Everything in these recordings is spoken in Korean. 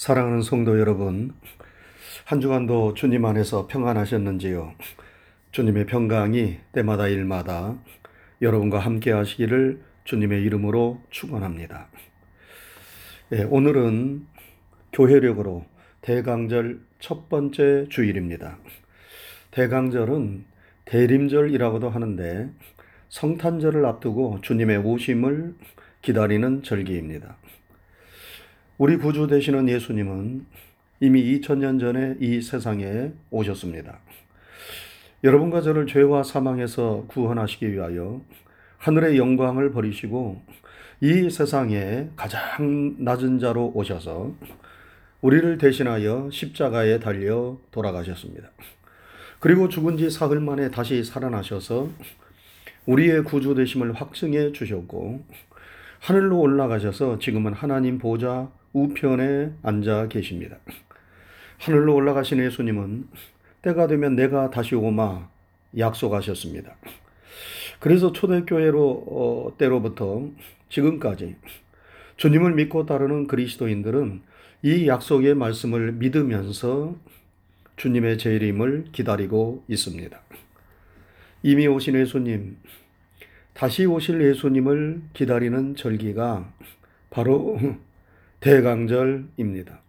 사랑하는 성도 여러분, 한 주간도 주님 안에서 평안하셨는지요? 주님의 평강이 때마다 일마다 여러분과 함께 하시기를 주님의 이름으로 축원합니다. 예, 오늘은 교회력으로 대강절 첫 번째 주일입니다. 대강절은 대림절이라고도 하는데 성탄절을 앞두고 주님의 오심을 기다리는 절기입니다. 우리 구주 되시는 예수님은 이미 2000년 전에 이 세상에 오셨습니다. 여러분과 저를 죄와 사망에서 구원하시기 위하여 하늘의 영광을 버리시고 이 세상에 가장 낮은 자로 오셔서 우리를 대신하여 십자가에 달려 돌아가셨습니다. 그리고 죽은 지 사흘 만에 다시 살아나셔서 우리의 구주 되심을 확증해 주셨고 하늘로 올라가셔서 지금은 하나님 보좌 우편에 앉아 계십니다. 하늘로 올라가신 예수님은 때가 되면 내가 다시 오마 약속하셨습니다. 그래서 초대교회로 어, 때로부터 지금까지 주님을 믿고 따르는 그리스도인들은 이 약속의 말씀을 믿으면서 주님의 재림을 기다리고 있습니다. 이미 오신 예수님, 다시 오실 예수님을 기다리는 절기가 바로 대강절입니다.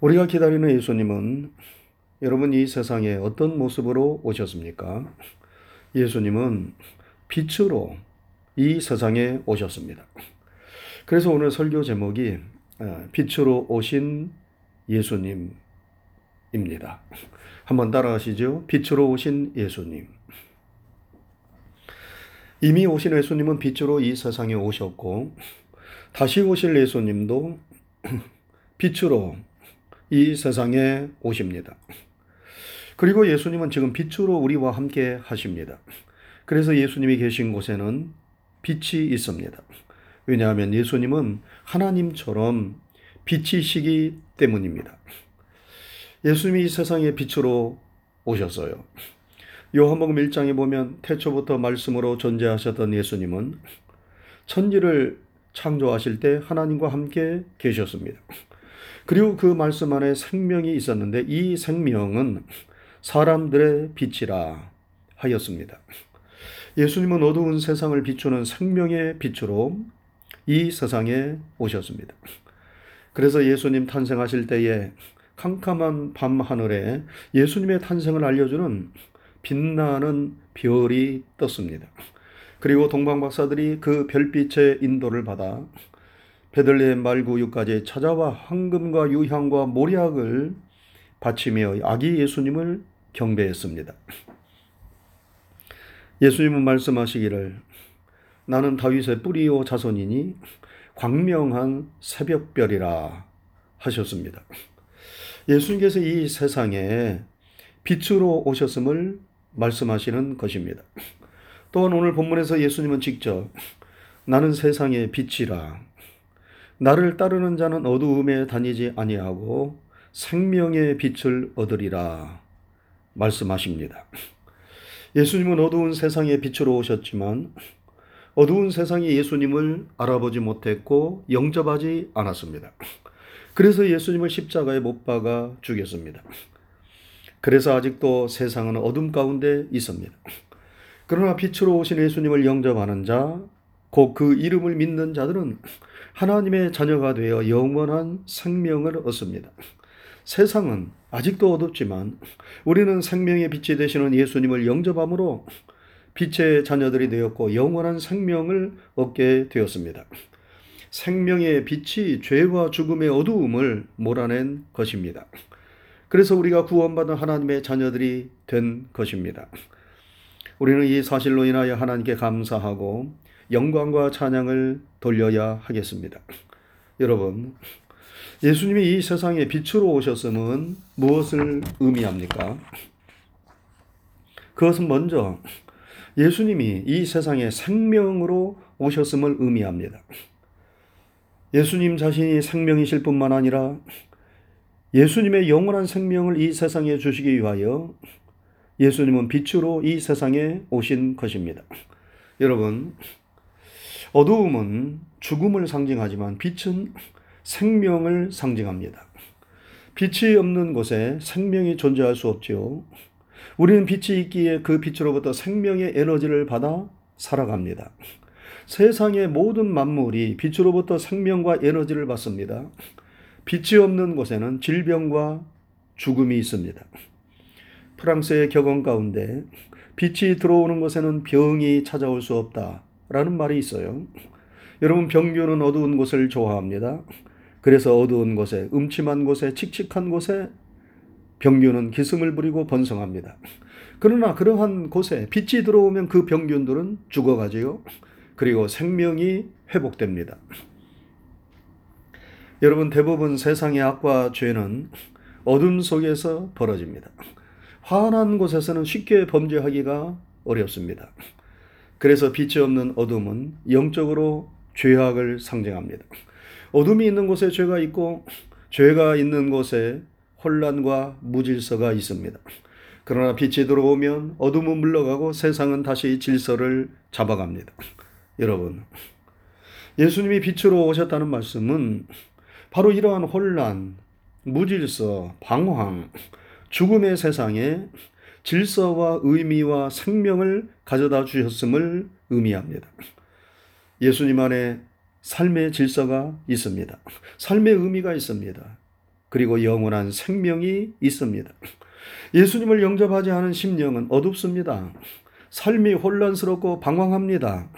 우리가 기다리는 예수님은 여러분 이 세상에 어떤 모습으로 오셨습니까? 예수님은 빛으로 이 세상에 오셨습니다. 그래서 오늘 설교 제목이 어, 빛으로 오신 예수님입니다. 한번 따라하시죠. 빛으로 오신 예수님. 이미 오신 예수님은 빛으로 이 세상에 오셨고 다시 오실 예수님도 빛으로 이 세상에 오십니다. 그리고 예수님은 지금 빛으로 우리와 함께 하십니다. 그래서 예수님이 계신 곳에는 빛이 있습니다. 왜냐하면 예수님은 하나님처럼 빛이시기 때문입니다. 예수님이 이 세상에 빛으로 오셨어요. 요한복음 1장에 보면 태초부터 말씀으로 존재하셨던 예수님은 천지를 창조하실 때 하나님과 함께 계셨습니다. 그리고 그 말씀 안에 생명이 있었는데 이 생명은 사람들의 빛이라 하였습니다. 예수님은 어두운 세상을 비추는 생명의 빛으로 이 세상에 오셨습니다. 그래서 예수님 탄생하실 때에 캄캄한 밤 하늘에 예수님의 탄생을 알려주는 빛나는 별이 떴습니다. 그리고 동방 박사들이 그 별빛의 인도를 받아 베들레헴 말구유까지 찾아와 황금과 유향과 모략을 바치며 아기 예수님을 경배했습니다. 예수님은 말씀하시기를 나는 다윗의 뿌리요 자손이니 광명한 새벽별이라 하셨습니다. 예수님께서 이 세상에 빛으로 오셨음을 말씀하시는 것입니다. 또한 오늘 본문에서 예수님은 직접 나는 세상의 빛이라 나를 따르는 자는 어두움에 다니지 아니하고 생명의 빛을 얻으리라 말씀하십니다. 예수님은 어두운 세상의 빛으로 오셨지만 어두운 세상이 예수님을 알아보지 못했고 영접하지 않았습니다. 그래서 예수님을 십자가에 못 박아 죽였습니다. 그래서 아직도 세상은 어둠 가운데 있습니다. 그러나 빛으로 오신 예수님을 영접하는 자, 곧 그 이름을 믿는 자들은 하나님의 자녀가 되어 영원한 생명을 얻습니다. 세상은 아직도 어둡지만 우리는 생명의 빛이 되시는 예수님을 영접함으로 빛의 자녀들이 되었고 영원한 생명을 얻게 되었습니다. 생명의 빛이 죄와 죽음의 어두움을 몰아낸 것입니다. 그래서 우리가 구원받은 하나님의 자녀들이 된 것입니다. 우리는 이 사실로 인하여 하나님께 감사하고 영광과 찬양을 돌려야 하겠습니다. 여러분, 예수님이 이 세상에 빛으로 오셨음은 무엇을 의미합니까? 그것은 먼저 예수님이 이 세상에 생명으로 오셨음을 의미합니다. 예수님 자신이 생명이실 뿐만 아니라 예수님의 영원한 생명을 이 세상에 주시기 위하여 예수님은 빛으로 이 세상에 오신 것입니다. 여러분, 어두움은 죽음을 상징하지만 빛은 생명을 상징합니다. 빛이 없는 곳에 생명이 존재할 수 없지요. 우리는 빛이 있기에 그 빛으로부터 생명의 에너지를 받아 살아갑니다. 세상의 모든 만물이 빛으로부터 생명과 에너지를 받습니다. 빛이 없는 곳에는 질병과 죽음이 있습니다. 프랑스의 격언 가운데 빛이 들어오는 곳에는 병이 찾아올 수 없다 라는 말이 있어요. 여러분 병균은 어두운 곳을 좋아합니다. 그래서 어두운 곳에 음침한 곳에 칙칙한 곳에 병균은 기승을 부리고 번성합니다. 그러나 그러한 곳에 빛이 들어오면 그 병균들은 죽어가지요. 그리고 생명이 회복됩니다. 여러분 대부분 세상의 악과 죄는 어둠 속에서 벌어집니다. 환한 곳에서는 쉽게 범죄하기가 어렵습니다. 그래서 빛이 없는 어둠은 영적으로 죄악을 상징합니다. 어둠이 있는 곳에 죄가 있고 죄가 있는 곳에 혼란과 무질서가 있습니다. 그러나 빛이 들어오면 어둠은 물러가고 세상은 다시 질서를 잡아갑니다. 여러분, 예수님이 빛으로 오셨다는 말씀은 바로 이러한 혼란, 무질서, 방황, 죽음의 세상에 질서와 의미와 생명을 가져다 주셨음을 의미합니다. 예수님 안에 삶의 질서가 있습니다. 삶의 의미가 있습니다. 그리고 영원한 생명이 있습니다. 예수님을 영접하지 않은 심령은 어둡습니다. 삶이 혼란스럽고 방황합니다.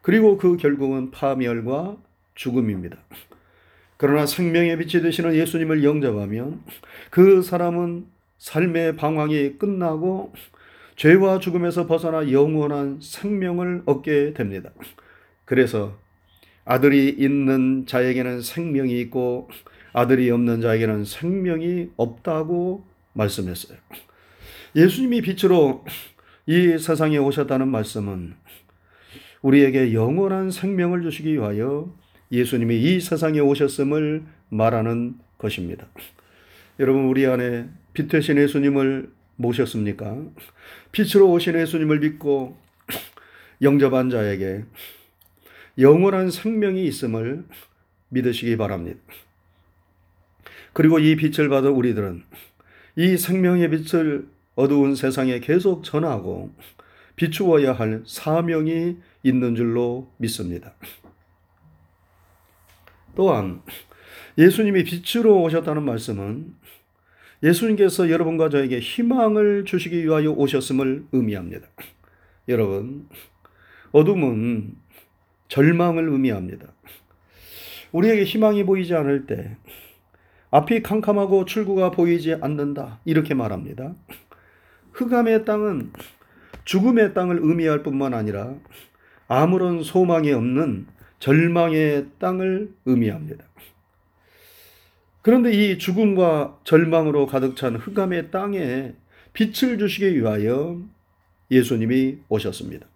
그리고 그 결국은 파멸과 죽음입니다. 그러나 생명의 빛이 되시는 예수님을 영접하면 그 사람은 삶의 방황이 끝나고 죄와 죽음에서 벗어나 영원한 생명을 얻게 됩니다. 그래서 아들이 있는 자에게는 생명이 있고 아들이 없는 자에게는 생명이 없다고 말씀했어요. 예수님이 빛으로 이 세상에 오셨다는 말씀은 우리에게 영원한 생명을 주시기 위하여 예수님이 이 세상에 오셨음을 말하는 것입니다. 여러분, 우리 안에 빛 되신 예수님을 모셨습니까? 빛으로 오신 예수님을 믿고 영접한 자에게 영원한 생명이 있음을 믿으시기 바랍니다. 그리고 이 빛을 받은 우리들은 이 생명의 빛을 어두운 세상에 계속 전하고 비추어야 할 사명이 있는 줄로 믿습니다. 또한 예수님이 빛으로 오셨다는 말씀은 예수님께서 여러분과 저에게 희망을 주시기 위하여 오셨음을 의미합니다. 여러분, 어둠은 절망을 의미합니다. 우리에게 희망이 보이지 않을 때, 앞이 캄캄하고 출구가 보이지 않는다. 이렇게 말합니다. 흑암의 땅은 죽음의 땅을 의미할 뿐만 아니라 아무런 소망이 없는 절망의 땅을 의미합니다. 그런데 이 죽음과 절망으로 가득 찬 흑암의 땅에 빛을 주시기 위하여 예수님이 오셨습니다.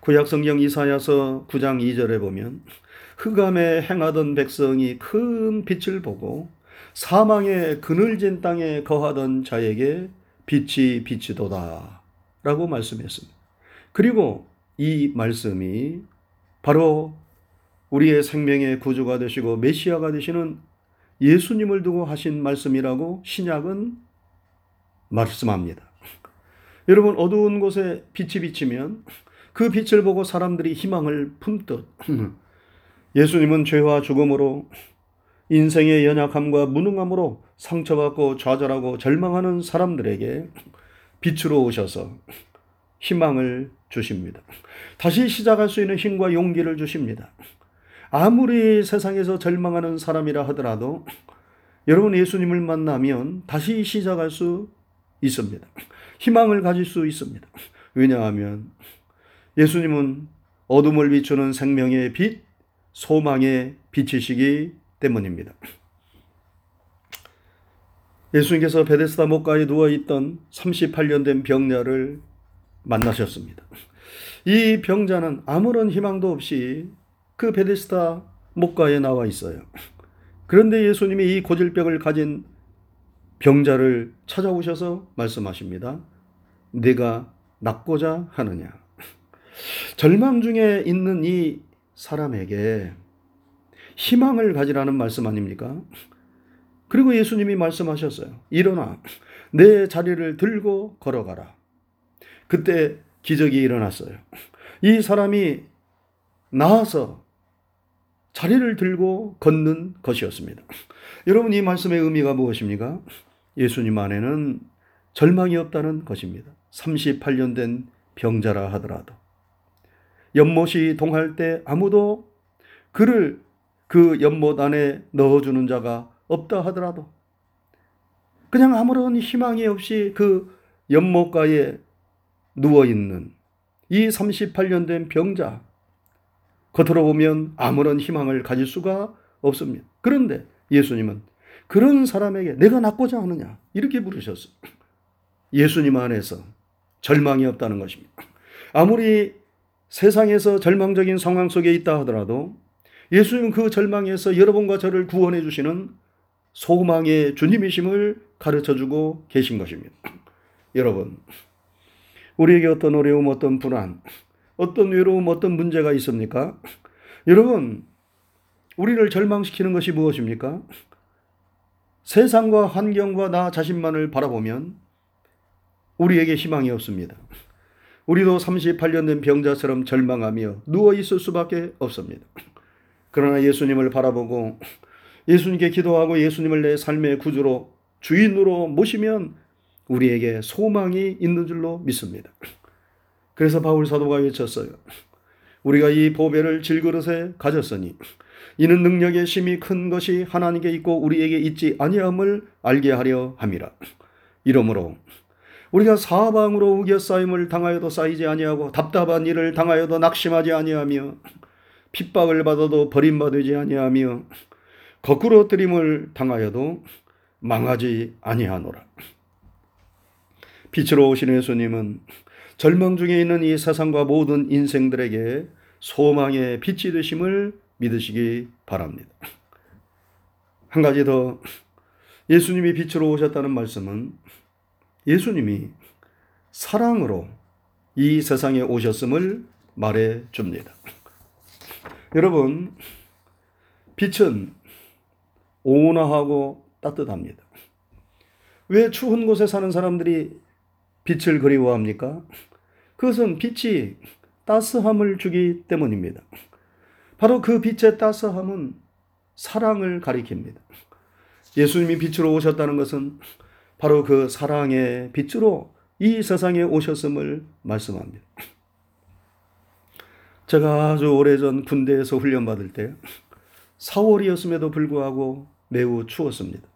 구약 성경 이사야서 9장 2절에 보면 흑암에 행하던 백성이 큰 빛을 보고 사망의 그늘진 땅에 거하던 자에게 빛이 비치도다 라고 말씀했습니다. 그리고 이 말씀이 바로 우리의 생명의 구주가 되시고 메시아가 되시는 예수님을 두고 하신 말씀이라고 신약은 말씀합니다. 여러분 어두운 곳에 빛이 비치면 그 빛을 보고 사람들이 희망을 품듯 예수님은 죄와 죽음으로 인생의 연약함과 무능함으로 상처받고 좌절하고 절망하는 사람들에게 빛으로 오셔서 희망을 주십니다. 다시 시작할 수 있는 힘과 용기를 주십니다. 아무리 세상에서 절망하는 사람이라 하더라도 여러분 예수님을 만나면 다시 시작할 수 있습니다. 희망을 가질 수 있습니다. 왜냐하면 예수님은 어둠을 비추는 생명의 빛, 소망의 빛이시기 때문입니다. 예수님께서 베데스다 목가에 누워 있던 38년 된 병자를 만나셨습니다. 이 병자는 아무런 희망도 없이 그 베데스다 목가에 나와 있어요. 그런데 예수님이 이 고질병을 가진 병자를 찾아오셔서 말씀하십니다. 내가 낫고자 하느냐. 절망 중에 있는 이 사람에게 희망을 가지라는 말씀 아닙니까? 그리고 예수님이 말씀하셨어요. 일어나 내 자리를 들고 걸어가라. 그때 기적이 일어났어요. 이 사람이 나와서 자리를 들고 걷는 것이었습니다. 여러분 이 말씀의 의미가 무엇입니까? 예수님 안에는 절망이 없다는 것입니다. 38년 된 병자라 하더라도 연못이 동할 때 아무도 그를 그 연못 안에 넣어주는 자가 없다 하더라도 그냥 아무런 희망이 없이 그 연못가에 누워있는 이 38년 된 병자 겉으로 보면 아무런 희망을 가질 수가 없습니다. 그런데 예수님은 그런 사람에게 내가 낫고자 하느냐 이렇게 부르셨어요. 예수님 안에서 절망이 없다는 것입니다. 아무리 세상에서 절망적인 상황 속에 있다 하더라도 예수님은 그 절망에서 여러분과 저를 구원해 주시는 소망의 주님이심을 가르쳐 주고 계신 것입니다. 여러분, 우리에게 어떤 어려움, 어떤 불안, 어떤 외로움, 어떤 문제가 있습니까? 여러분, 우리를 절망시키는 것이 무엇입니까? 세상과 환경과 나 자신만을 바라보면 우리에게 희망이 없습니다. 우리도 38년 된 병자처럼 절망하며 누워 있을 수밖에 없습니다. 그러나 예수님을 바라보고 예수님께 기도하고 예수님을 내 삶의 구주로 주인으로 모시면 우리에게 소망이 있는 줄로 믿습니다. 그래서 바울 사도가 외쳤어요. 우리가 이 보배를 질그릇에 가졌으니 이는 능력의 심이 큰 것이 하나님께 있고 우리에게 있지 아니함을 알게 하려 함이라. 이러므로 우리가 사방으로 우겨싸임을 당하여도 쌓이지 아니하고 답답한 일을 당하여도 낙심하지 아니하며 핍박을 받아도 버림받지 아니하며 거꾸로 뜨림을 당하여도 망하지 아니하노라. 빛으로 오신 예수님은 절망 중에 있는 이 세상과 모든 인생들에게 소망의 빛이 되심을 믿으시기 바랍니다. 한 가지 더 예수님이 빛으로 오셨다는 말씀은 예수님이 사랑으로 이 세상에 오셨음을 말해 줍니다. 여러분, 빛은 온화하고 따뜻합니다. 왜 추운 곳에 사는 사람들이 빛을 그리워합니까? 그것은 빛이 따스함을 주기 때문입니다. 바로 그 빛의 따스함은 사랑을 가리킵니다. 예수님이 빛으로 오셨다는 것은 바로 그 사랑의 빛으로 이 세상에 오셨음을 말씀합니다. 제가 아주 오래전 군대에서 훈련받을 때 4월이었음에도 불구하고 매우 추웠습니다.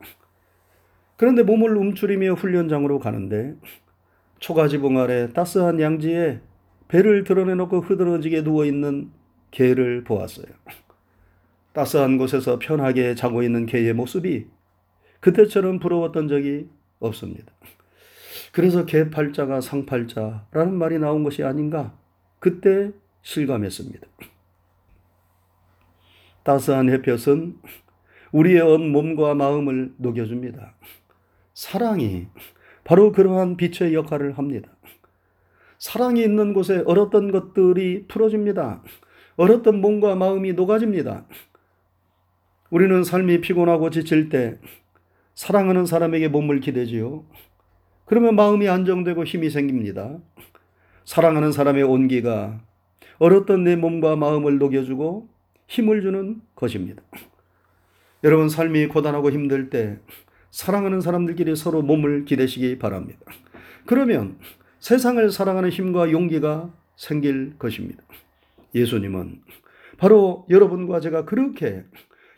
그런데 몸을 움츠리며 훈련장으로 가는데 초가지봉 아래 따스한 양지에 배를 드러내놓고 흐드러지게 누워있는 개를 보았어요. 따스한 곳에서 편하게 자고 있는 개의 모습이 그때처럼 부러웠던 적이 없습니다. 그래서 개팔자가 상팔자라는 말이 나온 것이 아닌가 그때 실감했습니다. 따스한 햇볕은 우리의 온 몸과 마음을 녹여줍니다. 사랑이 바로 그러한 빛의 역할을 합니다. 사랑이 있는 곳에 얼었던 것들이 풀어집니다. 얼었던 몸과 마음이 녹아집니다. 우리는 삶이 피곤하고 지칠 때 사랑하는 사람에게 몸을 기대지요. 그러면 마음이 안정되고 힘이 생깁니다. 사랑하는 사람의 온기가 얼었던 내 몸과 마음을 녹여주고 힘을 주는 것입니다. 여러분 삶이 고단하고 힘들 때 사랑하는 사람들끼리 서로 몸을 기대시기 바랍니다. 그러면 세상을 사랑하는 힘과 용기가 생길 것입니다. 예수님은 바로 여러분과 제가 그렇게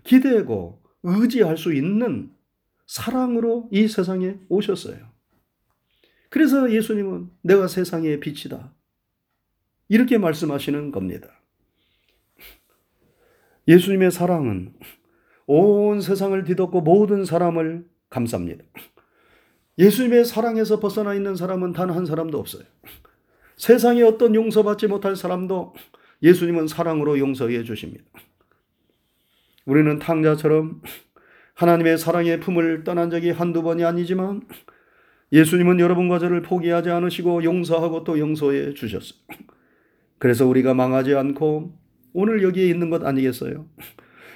기대고 의지할 수 있는 사랑으로 이 세상에 오셨어요. 그래서 예수님은 내가 세상의 빛이다. 이렇게 말씀하시는 겁니다. 예수님의 사랑은 온 세상을 뒤덮고 모든 사람을 감쌉니다. 예수님의 사랑에서 벗어나 있는 사람은 단 한 사람도 없어요. 세상에 어떤 용서받지 못할 사람도 예수님은 사랑으로 용서해 주십니다. 우리는 탕자처럼 하나님의 사랑의 품을 떠난 적이 한두 번이 아니지만 예수님은 여러분과 저를 포기하지 않으시고 용서하고 또 용서해 주셨어요. 그래서 우리가 망하지 않고 오늘 여기에 있는 것 아니겠어요?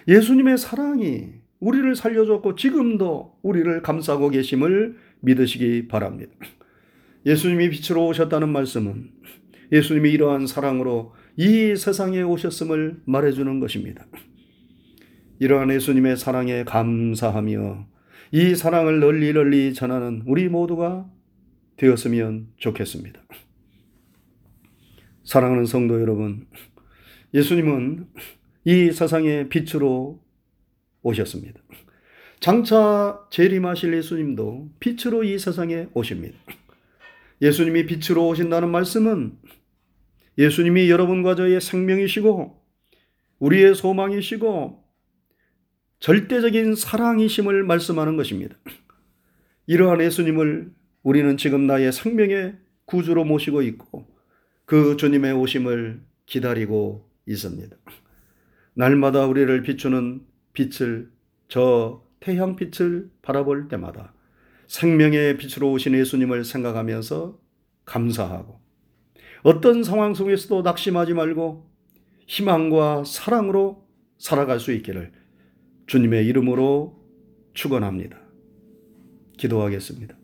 예수님의 사랑이 우리를 살려줬고 지금도 우리를 감싸고 계심을 믿으시기 바랍니다. 예수님이 빛으로 오셨다는 말씀은 예수님이 이러한 사랑으로 이 세상에 오셨음을 말해주는 것입니다. 이러한 예수님의 사랑에 감사하며 이 사랑을 널리 널리 전하는 우리 모두가 되었으면 좋겠습니다. 사랑하는 성도 여러분, 예수님은 이 세상의 빛으로 오셨습니다. 장차 재림하실 예수님도 빛으로 이 세상에 오십니다. 예수님이 빛으로 오신다는 말씀은 예수님이 여러분과 저의 생명이시고 우리의 소망이시고 절대적인 사랑이심을 말씀하는 것입니다. 이러한 예수님을 우리는 지금 나의 생명의 구주로 모시고 있고 그 주님의 오심을 기다리고 있습니다. 날마다 우리를 비추는 빛을 저 태양 빛을 바라볼 때마다 생명의 빛으로 오신 예수님을 생각하면서 감사하고 어떤 상황 속에서도 낙심하지 말고 희망과 사랑으로 살아갈 수 있기를 주님의 이름으로 축원합니다. 기도하겠습니다.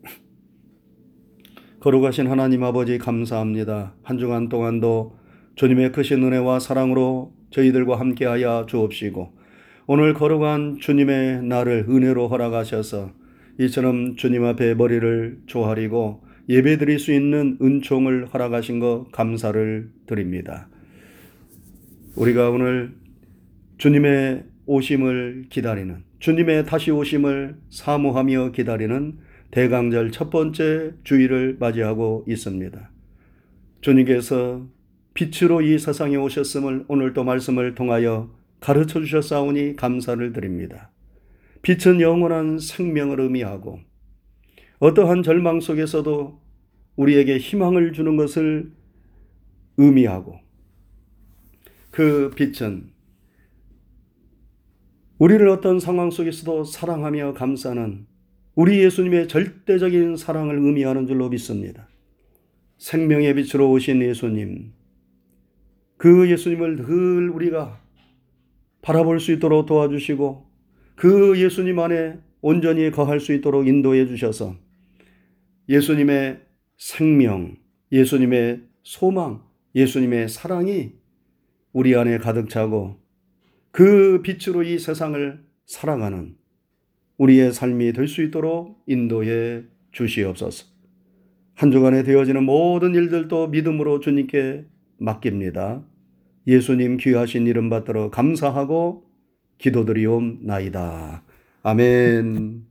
거룩하신 하나님 아버지 감사합니다. 한 주간 동안도 주님의 크신 은혜와 사랑으로 저희들과 함께하여 주옵시고 오늘 거룩한 주님의 날을 은혜로 허락하셔서 이처럼 주님 앞에 머리를 조아리고 예배 드릴 수 있는 은총을 허락하신 것 감사를 드립니다. 우리가 오늘 주님의 오심을 기다리는 주님의 다시 오심을 사모하며 기다리는 대강절 첫 번째 주일을 맞이하고 있습니다. 주님께서 빛으로 이 세상에 오셨음을 오늘도 말씀을 통하여 가르쳐 주셨사오니 감사를 드립니다. 빛은 영원한 생명을 의미하고 어떠한 절망 속에서도 우리에게 희망을 주는 것을 의미하고 그 빛은 우리를 어떤 상황 속에서도 사랑하며 감싸는 우리 예수님의 절대적인 사랑을 의미하는 줄로 믿습니다. 생명의 빛으로 오신 예수님, 그 예수님을 늘 우리가 바라볼 수 있도록 도와주시고 그 예수님 안에 온전히 거할 수 있도록 인도해 주셔서 예수님의 생명, 예수님의 소망, 예수님의 사랑이 우리 안에 가득 차고 그 빛으로 이 세상을 살아가는 우리의 삶이 될 수 있도록 인도해 주시옵소서. 한 주간에 되어지는 모든 일들도 믿음으로 주님께 맡깁니다. 예수님 귀하신 이름 받들어 감사하고 기도드리옵나이다. 아멘.